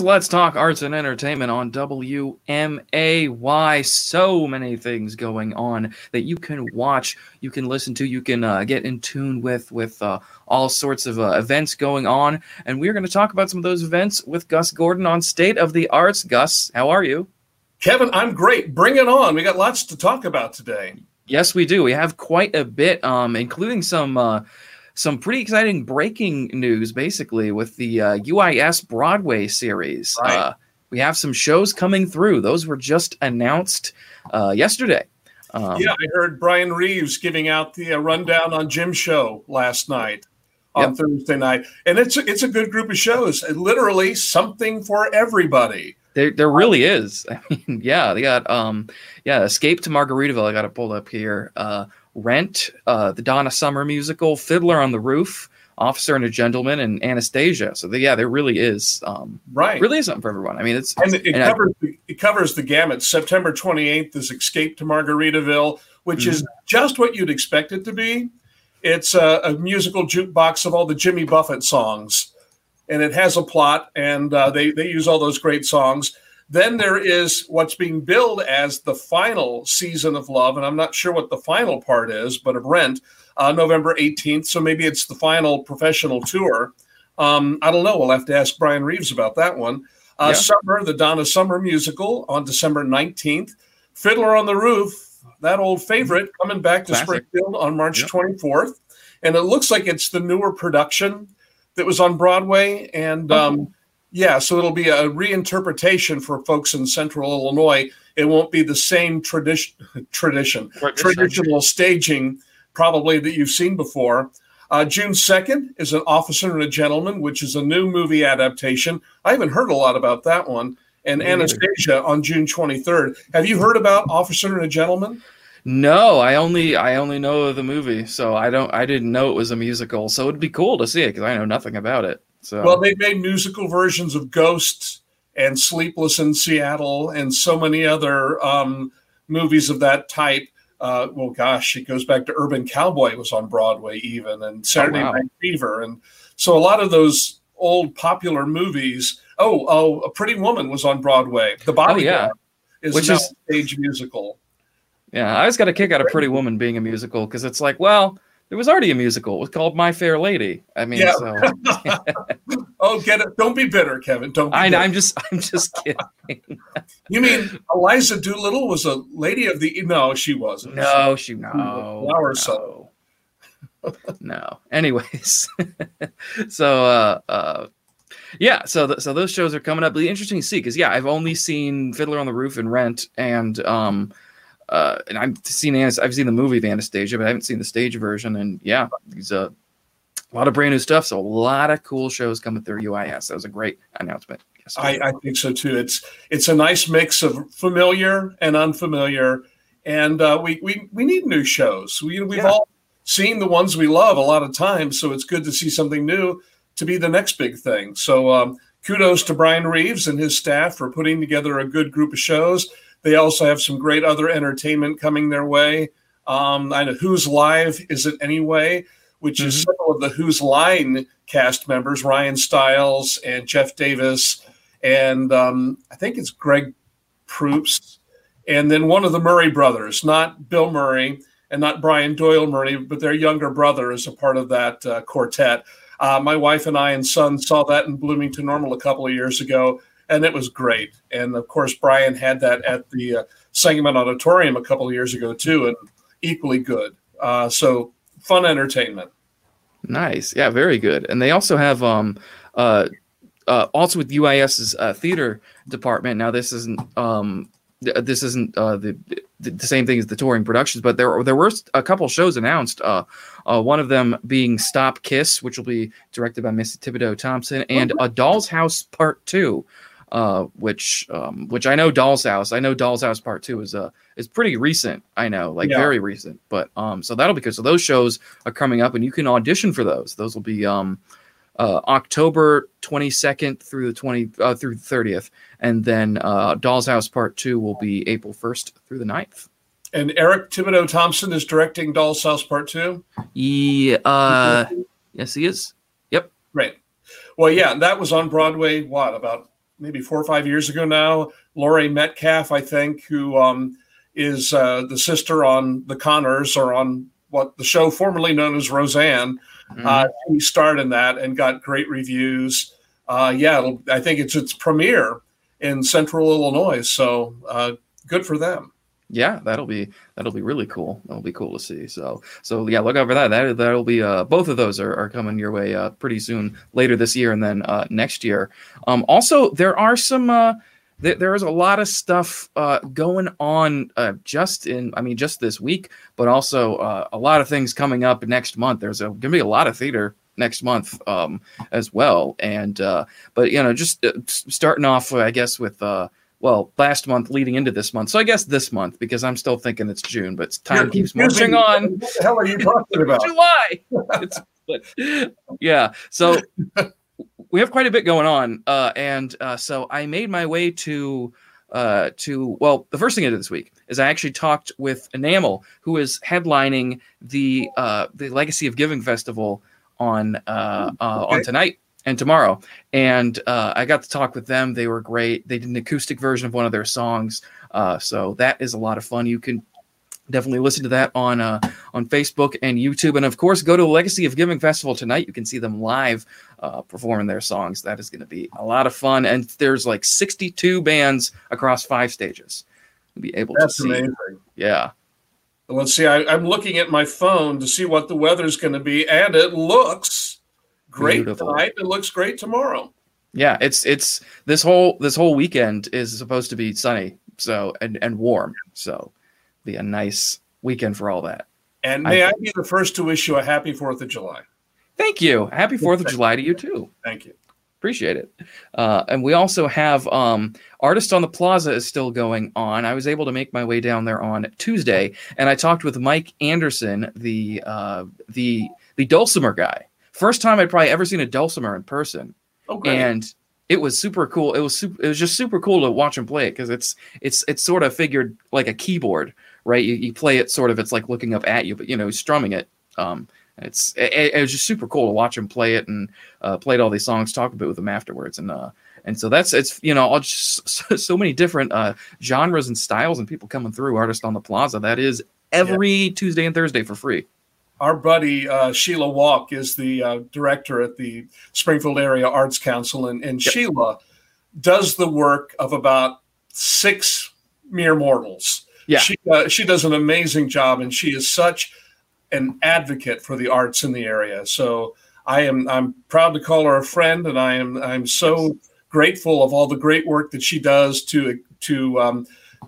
is Let's Talk Arts and Entertainment on WMAY. So many things going on that you can watch, you can listen to, you can uh, get in tune with, with uh, all sorts of uh, events going on. And we're going to talk about some of those events with Gus Gordon on State of the Arts. Gus, how are you? Kevin, I'm great. Bring it on. We got lots to talk about today. Yes, we do. We have quite a bit, um, including some uh, some pretty exciting breaking news, basically, with the uh, UIS Broadway series. Right. Uh, we have some shows coming through. Those were just announced uh, yesterday. Um, yeah, I heard Brian Reeves giving out the uh, rundown on Jim's show last night on yep. Thursday night, and it's it's a good group of shows. Literally something for everybody. There, there really is. I mean, yeah, they got um, yeah, Escape to Margaritaville. I got it pulled up here. Uh, Rent, uh, the Donna Summer musical, Fiddler on the Roof, Officer and a Gentleman, and Anastasia. So the, yeah, there really is um, right, really is something for everyone. I mean, it's and it, and covers I, it covers the gamut. September twenty eighth is Escape to Margaritaville, which mm-hmm. is just what you'd expect it to be. It's a, a, musical jukebox of all the Jimmy Buffett songs, and it has a plot, and uh, they they use all those great songs. Then there is what's being billed as the final season of Love, and I'm not sure what the final part is, but of Rent, uh, November 18th. So maybe it's the final professional tour. Um, I don't know. We'll have to ask Brian Reeves about that one. Uh, yeah. Summer, the Donna Summer musical on December 19th. Fiddler on the Roof, that old favorite, coming back to Classic. Springfield on March yep. 24th. And it looks like it's the newer production that was on Broadway. And um, oh. Yeah, so it'll be a reinterpretation for folks in Central Illinois. It won't be the same tradition, tradition, traditional staging probably that you've seen before. Uh, June 2nd is An Officer and a Gentleman, which is a new movie adaptation. I haven't heard a lot about that one. And Anastasia on June 23rd. Have you heard about Officer and a Gentleman? No, I only I only know the movie, so I don't I didn't know it was a musical. So it'd be cool to see it because I know nothing about it. So well, they made musical versions of Ghosts and Sleepless in Seattle and so many other um, movies of that type. Uh, well, gosh, it goes back to Urban Cowboy was on Broadway even, and Saturday oh, wow. Night Fever, and so a lot of those old popular movies. Oh, oh, A Pretty Woman was on Broadway. The Bodyguard oh, yeah. is which is stage musical. Yeah, I always got a kick out of Pretty Woman being a musical because it's like, well, there was already a musical. It was called My Fair Lady. I mean, yeah. so. oh, get it! Don't be bitter, Kevin. Don't. I, am just, I'm just kidding. you mean Eliza Doolittle was a lady of the? No, she wasn't. No, she no. Flower no. so. no. Anyways, so uh, uh, yeah, so th- so those shows are coming up. It'll be interesting to see because yeah, I've only seen Fiddler on the Roof and Rent, and um, uh, and I've seen I've seen the movie of Anastasia, but I haven't seen the stage version. And yeah, a, a lot of brand new stuff. So a lot of cool shows coming through UIS. That was a great announcement. I, I, think so too. It's it's a nice mix of familiar and unfamiliar, and uh, we we we need new shows. We we've yeah. all seen the ones we love a lot of times, so it's good to see something new to be the next big thing. So um, kudos to Brian Reeves and his staff for putting together a good group of shows. They also have some great other entertainment coming their way. Um, I know Who's Live Is It Anyway, which mm-hmm. is several of the Whose Line cast members, Ryan Stiles and Jeff Davis, and um, I think it's Greg Proops, and then one of the Murray brothers, not Bill Murray and not Brian Doyle Murray, but their younger brother is a part of that uh, quartet. Uh, my wife and I and son saw that in Bloomington Normal a couple of years ago and it was great. And of course, Brian had that at the uh, Sangamon Auditorium a couple of years ago too, and equally good. Uh, so fun entertainment. Nice, yeah, very good. And they also have um, uh, uh, also with UIS's uh, theater department. Now this isn't um, this isn't uh, the the same thing as the touring productions, but there there were a couple shows announced. Uh, uh, one of them being Stop Kiss, which will be directed by Missy Thibodeau Thompson, and A Doll's House Part Two, uh, which um, which I know Doll's House. I know Doll's House Part Two is uh is pretty recent. I know, like yeah. very recent. But um, so that'll be good. So those shows are coming up, and you can audition for those. Those will be um, uh, October twenty second through the twenty uh, through the thirtieth, and then uh, Doll's House Part Two will be April first through the 9th. And Eric Thibodeau Thompson is directing Doll's House Part Two. Yeah, uh, yes, he is. Yep. Right. Well, yeah, that was on Broadway. What about maybe four or five years ago now. Laurie Metcalf, I think, who um, is uh, the sister on The Conners or on what the show formerly known as Roseanne. Mm-hmm. Uh, he starred in that and got great reviews. Uh, yeah, I think it's its premiere in Central Illinois. So uh, good for them. Yeah, that'll be that'll be really cool. That'll be cool to see. So so yeah, look out for that. That that'll be uh, both of those are, are coming your way uh, pretty soon later this year and then uh, next year. Um, also, there are some. Uh, th- there is a lot of stuff uh, going on uh, just in I mean just this week, but also uh, a lot of things coming up next month. There's going to be a lot of theater next month um, as well. And uh, but you know, just uh, starting off, I guess with uh, well, last month leading into this month. So I guess this month because I'm still thinking it's June, but time You're keeps marching on. What the hell are you talking about? July. it's, but, yeah. So we have quite a bit going on, uh, and uh, so I made my way to uh, to well, the first thing I did this week is I actually talked with Enamel, who is headlining the uh, the Legacy of Giving Festival on uh, uh, okay. on tonight and tomorrow. And uh, I got to talk with them. They were great. They did an acoustic version of one of their songs. Uh, so that is a lot of fun. You can definitely listen to that on uh, on Facebook and YouTube. And of course, go to Legacy of Giving Festival tonight. You can see them live uh, performing their songs. That is going to be a lot of fun. And there's like 62 bands across five stages. You'll be able That's to see. amazing. Yeah. Let's see. I, am looking at my phone to see what the weather's going to be, and it looks great Beautiful. tonight. It looks great tomorrow. Yeah, it's it's this whole this whole weekend is supposed to be sunny, so and and warm, so be a nice weekend for all that. And may I, I be the first to wish you a happy Fourth of July. Thank you. Happy Fourth of July to you too. Thank you. Appreciate it. Uh, and we also have um, Artist on the Plaza is still going on. I was able to make my way down there on Tuesday, and I talked with Mike Anderson, the uh, the the dulcimer guy. First time I'd probably ever seen a dulcimer in person, okay. and it was super cool. It was super, it was just super cool to watch him play it because it's it's it's sort of figured like a keyboard, right? You, you play it sort of it's like looking up at you, but you know strumming it. Um, it's it, it, was just super cool to watch him play it and uh, played all these songs, talk a bit with him afterwards, and uh, and so that's it's you know all just so many different uh, genres and styles and people coming through. Artist on the Plaza that is every yeah. Tuesday and Thursday for free. Our buddy uh, Sheila Walk is the uh, director at the Springfield Area Arts Council, and, and yep. Sheila does the work of about six mere mortals. Yeah, she uh, she does an amazing job, and she is such an advocate for the arts in the area. So I am I'm proud to call her a friend, and I am I'm so grateful of all the great work that she does to to um,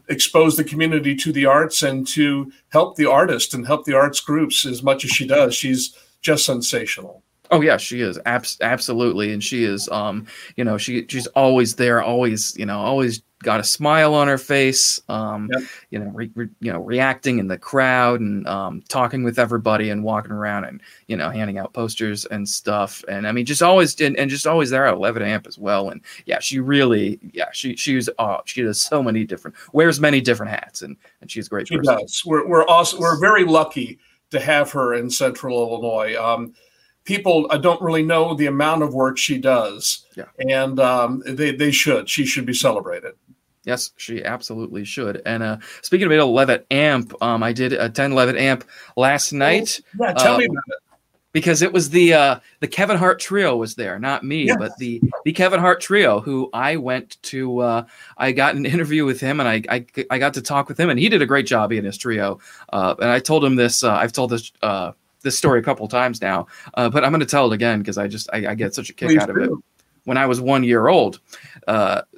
expose the community to the arts and to help the artist and help the arts groups as much as she does. She's just sensational. Oh yeah, she is Abs- absolutely, and she is. Um, you know, she she's always there, always you know, always got a smile on her face, um, yep. you know, re, re, you know, reacting in the crowd and um, talking with everybody and walking around and you know, handing out posters and stuff. And I mean, just always and, and just always there at Levitt Amp as well. And yeah, she really, yeah, she she's oh, she does so many different wears many different hats and and she's a great. She person. does. We're we're awesome. We're very lucky to have her in Central Illinois. Um, people I don't really know the amount of work she does. Yeah. And um, they, they should. She should be celebrated. Yes, she absolutely should. And uh, speaking of Levitt Amp, um, I did attend Levitt Amp last oh, night. Oh, yeah, tell uh, me about it. Because it was the uh, the Kevin Hart trio was there, not me, yes. but the the Kevin Hart trio, who I went to. Uh, I got an interview with him, and I, I, I got to talk with him, and he did a great job in his trio. Uh, and I told him this. Uh, I've told this this story a couple times now, but I'm going to tell it again because I just I, I, get such a kick Please out of it. When I was one year old,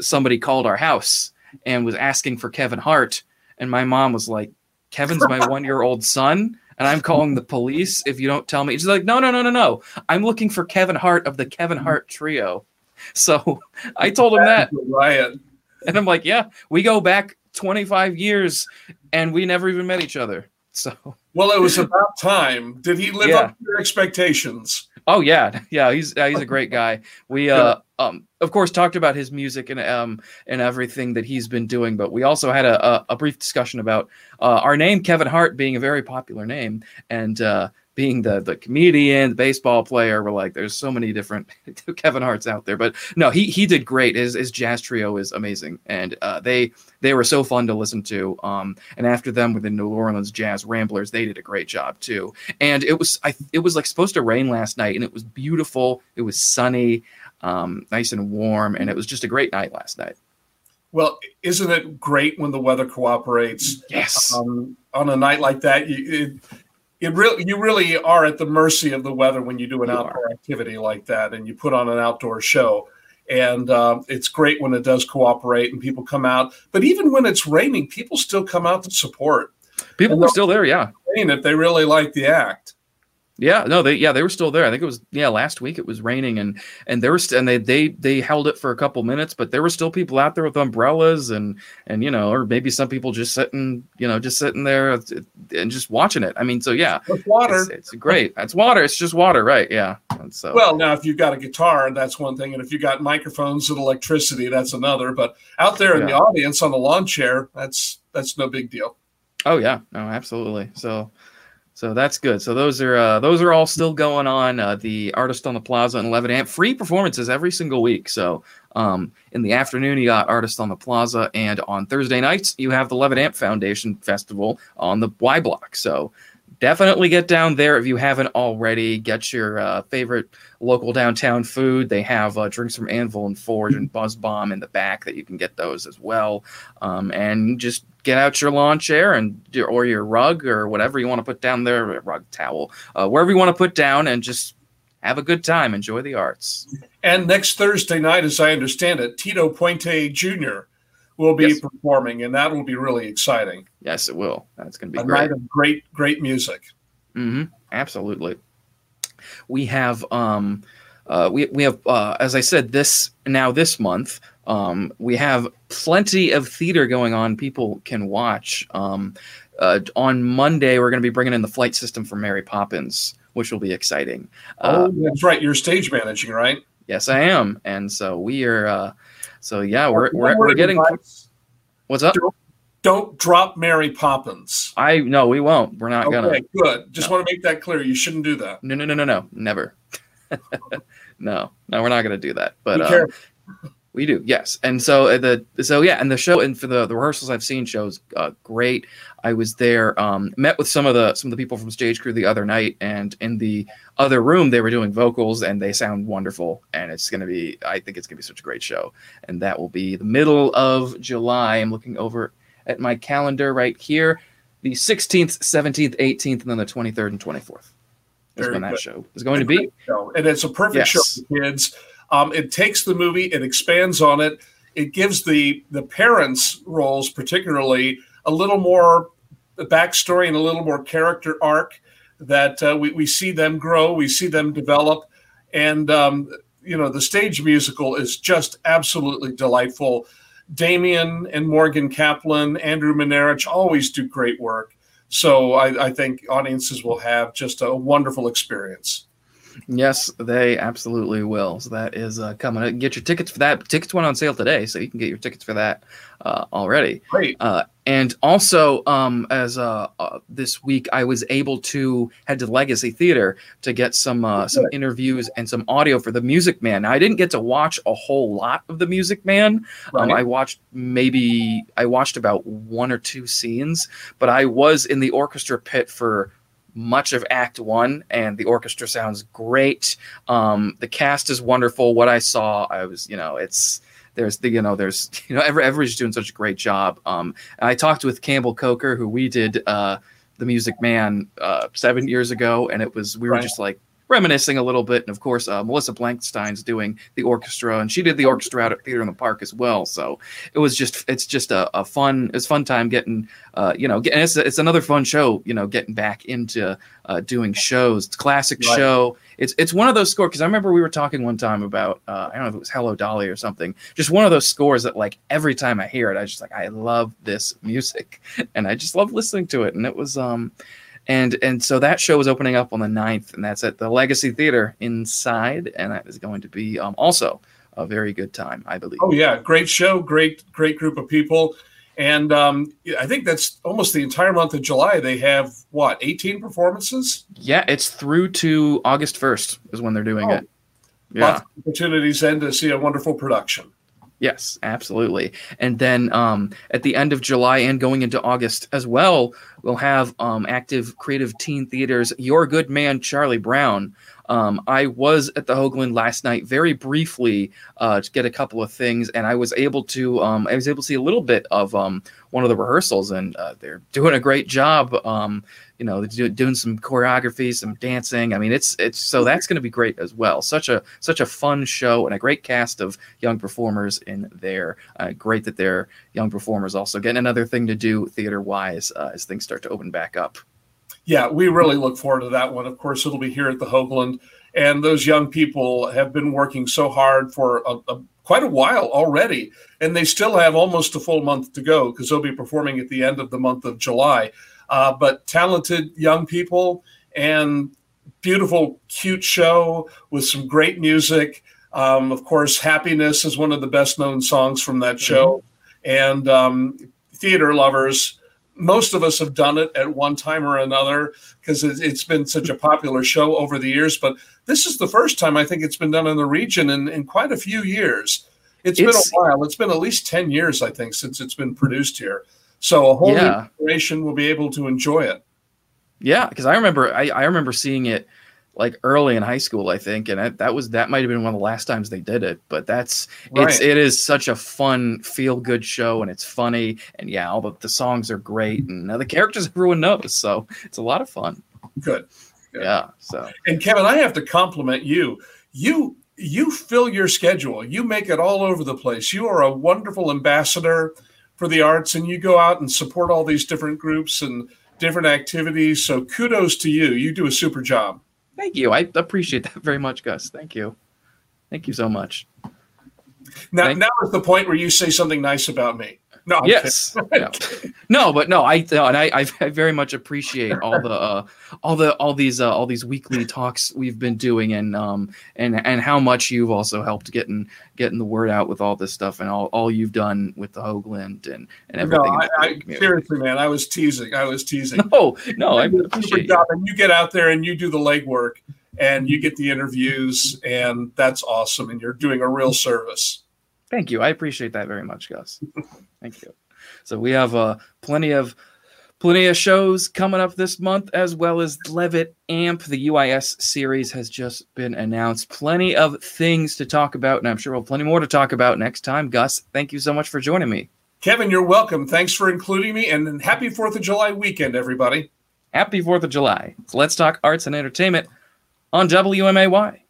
somebody called our house and was asking for Kevin Hart. And my mom was like, Kevin's my one year old son. And I'm calling the police if you don't tell me. She's like, no, no, no, no, no. I'm looking for Kevin Hart of the Kevin Hart trio. So I told him that. Riot. And I'm like, yeah, we go back 25 years and we never even met each other. So, well, it was about time. Did he live yeah. up to your expectations? Oh yeah, yeah. He's he's a great guy. We uh um of course talked about his music and um and everything that he's been doing, but we also had a a, a brief discussion about uh, our name Kevin Hart being a very popular name and uh being the the comedian, the baseball player. We're like, there's so many different Kevin Hart's out there, but no, he he did great. His his jazz trio is amazing, and uh, they they were so fun to listen to. Um, and after them, with the New Orleans Jazz Ramblers, they did a great job too. And it was I it was like supposed to rain last night, and it was beautiful. It was sunny, um, nice and warm, and it was just a great night last night. Well, isn't it great when the weather cooperates? Yes. Um, on a night like that, you, it, it really you really are at the mercy of the weather when you do an You outdoor activity like that and you put on an outdoor show. And uh, it's great when it does cooperate and people come out. But even when it's raining people still come out to support. People are still there, yeah. if they really like the act Yeah, no, they yeah they were still there. I think it was yeah last week it was raining and and there was and they they they held it for a couple minutes, but there were still people out there with umbrellas and and you know or maybe some people just sitting you know just sitting there uh, and just watching it. I mean, so yeah, with water it's, it's great. It's water. It's just water, right? Yeah. And so well now if you've got a guitar that's one thing and if you got microphones and electricity that's another but out there in the audience on the lawn chair that's that's no big deal Oh yeah, no, absolutely. So, so that's good. So those are uh, those are all still going on. Uh, the artist on the plaza and Levitt Amp free performances every single week. So um, in the afternoon you got artist on the plaza, and on Thursday nights you have the 11 amp Foundation Festival on the Y Block. So definitely get down there if you haven't already. Get your uh, favorite local downtown food. They have uh, drinks from Anvil and Forge and Buzz Bomb in the back that you can get those as well. Um, and just get out your lawn chair and or your rug or whatever you want to put down there, rug towel, uh, wherever you want to put down, and just have a good time. Enjoy the arts. And next Thursday night, as I understand it, Tito Puente Jr. will be Yes. performing, and that will be really exciting. Yes, it will. That's going to A be great. night of great, great music. hmm Absolutely. We have um, uh, we we have uh, as I said this now this month um, we have plenty of theater going on. People can watch. Um, uh, on Monday, we're going to be bringing in the flight system for Mary Poppins, which will be exciting. Uh, oh, that's right. You're stage managing, right? Yes, I am, and so we are. Uh, so yeah, we're we're, we're getting. What's up? Don't drop Mary Poppins. I no, we won't. We're not Okay, gonna. Okay, good. Just No. want to make that clear. You shouldn't do that. No, no, no, no, no, never. no, no, we're not gonna do that. But careful. We do, yes. And so uh, the so yeah, and the show and for the the rehearsals I've seen shows uh, great. I was there, um, met with some of the some of the people from stage crew the other night, and in the other room they were doing vocals, and they sound wonderful. And it's gonna be, I think it's gonna be such a great show, and that will be the middle of July. I'm looking over at my calendar right here, the 16th, 17th, 18th, and then the 23rd and 24th. Is Very when that good. show is going to be. show, and it's a perfect Yes. show for kids. Um, it takes the movie, it expands on it, it gives the the parents' roles particularly a little more backstory and a little more character arc that uh, we we see them grow, we see them develop, and um, you know the stage musical is just absolutely delightful. Damien and Morgan Kaplan, Andrew Manarich always do great work. So I, I think audiences will have just a wonderful experience. Yes, they absolutely will. So that is uh, coming. Get your tickets for that. Tickets went on sale today, so you can get your tickets for that uh, already. Great. Uh, and also, um, as uh, uh, this week, I was able to head to Legacy Theater to get some uh, some interviews and some audio for the Music Man. Now, I didn't get to watch a whole lot of the Music Man. Um, I watched maybe I watched about one or two scenes, but I was in the orchestra pit for much of Act One, and the orchestra sounds great. Um, the cast is wonderful. What I saw, I was, you know, it's there's the you know there's you know every, everybody's doing such a great job. Um, I talked with Campbell Coker, who we did uh, the Music Man uh, seven years ago, and it was we were Right. just like reminiscing a little bit. And of course, uh, Melissa Blankstein's doing the orchestra, and she did the orchestra out at Theater in the Park as well. So it was just it's just a, a fun it's fun time getting uh, you know getting it's, it's another fun show you know getting back into uh, doing shows. It's a classic Right. show. It's it's one of those scores because I remember we were talking one time about uh, I don't know if it was Hello Dolly or something. Just one of those scores that like every time I hear it, I just like I love this music and I just love listening to it. And it was um and and so that show is opening up on the 9th and that's at the Legacy Theater inside and that is going to be um, also a very good time I believe. Oh yeah, great show, great great group of people, And um, I think that's almost the entire month of July. They have what, 18 performances? Yeah, it's through to August 1st is when they're doing oh, it. Yeah. Lots of opportunities then to see a wonderful production. Yes, absolutely. And then um, at the end of July and going into August as well, we'll have um, active creative teen theaters. Your good man, Charlie Brown. Um, I was at the Hoogland last night very briefly uh, to get a couple of things, and I was able to um, I was able to see a little bit of um, one of the rehearsals, and uh, they're doing a great job. Um, you know, doing some choreography, some dancing. I mean, it's it's so that's going to be great as well. Such a such a fun show and a great cast of young performers in there. Uh, great that they're young performers also getting another thing to do theater wise uh, as things start to open back up. Yeah, we really look forward to that one. Of course, it'll be here at the Hoogland, and those young people have been working so hard for a, a quite a while already, and they still have almost a full month to go because they'll be performing at the end of the month of July uh, but talented young people and beautiful, cute show with some great music. Um, of course, Happiness is one of the best known songs from that show. Mm-hmm. And um, theater lovers, most of us have done it at one time or another because it's been such a popular show over the years. But this is the first time I think it's been done in the region in, in quite a few years. it's been a while. It's been at least 10 years, I think, since it's been produced here. So a whole yeah. generation will be able to enjoy it. Yeah, because I remember I, I remember seeing it like early in high school, I think, and that, that was that might have been one of the last times they did it. But that's right. it's it is such a fun, feel good show, and it's funny, and yeah, all the, the songs are great, and the characters everyone knows, so it's a lot of fun. Good. Good. Yeah. So and Kevin, I have to compliment you. You you fill your schedule. You make it all over the place. You are a wonderful ambassador for the arts and you go out and support all these different groups and different activities. So kudos to you. You do a super job. Thank you. I appreciate that very much, Gus. Thank you. Thank you so much. Now, Thank- now is the point where you say something nice about me. No, I'm yes, no. no. but no, I no, and I, I very much appreciate all the uh, all the all these uh, all these weekly talks we've been doing, and um and and how much you've also helped getting getting the word out with all this stuff, and all, all you've done with the Hoogland and and everything. No, I, I, seriously, man, I was teasing. I was teasing. No, no, I appreciate job, and you get out there and you do the legwork, and you get the interviews, and that's awesome, and you're doing a real service. Thank you. I appreciate that very much, Gus. Thank you. So we have uh, plenty of plenty of shows coming up this month, as well as Levitt Amp. The UIS series has just been announced. Plenty of things to talk about, and I'm sure we'll have plenty more to talk about next time. Gus, thank you so much for joining me. Kevin, you're welcome. Thanks for including me, and happy Fourth of July weekend, everybody. Happy Fourth of July. So let's talk arts and entertainment on WMAY.